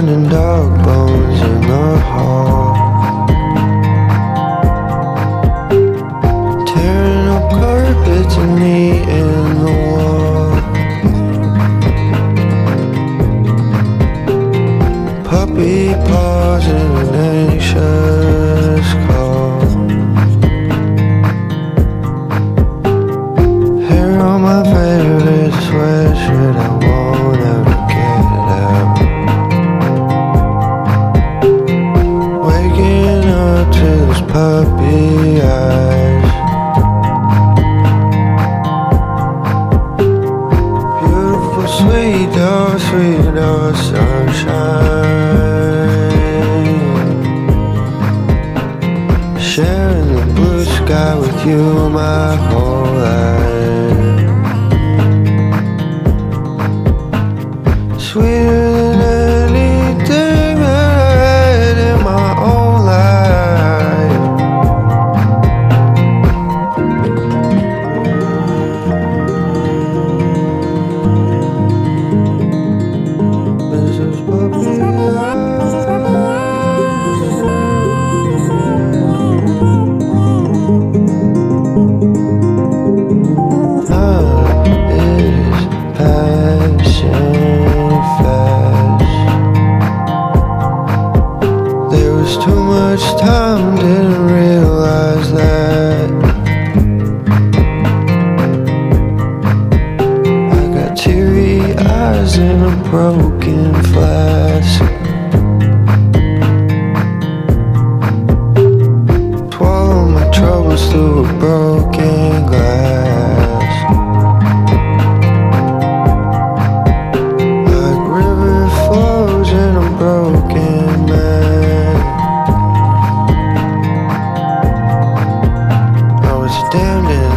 turning dog bones of sunshine. Sharing the blue sky with you my whole life. Sweet and a broken flask. Swallow my troubles through a broken glass. Like river flows in a broken man. I was damned in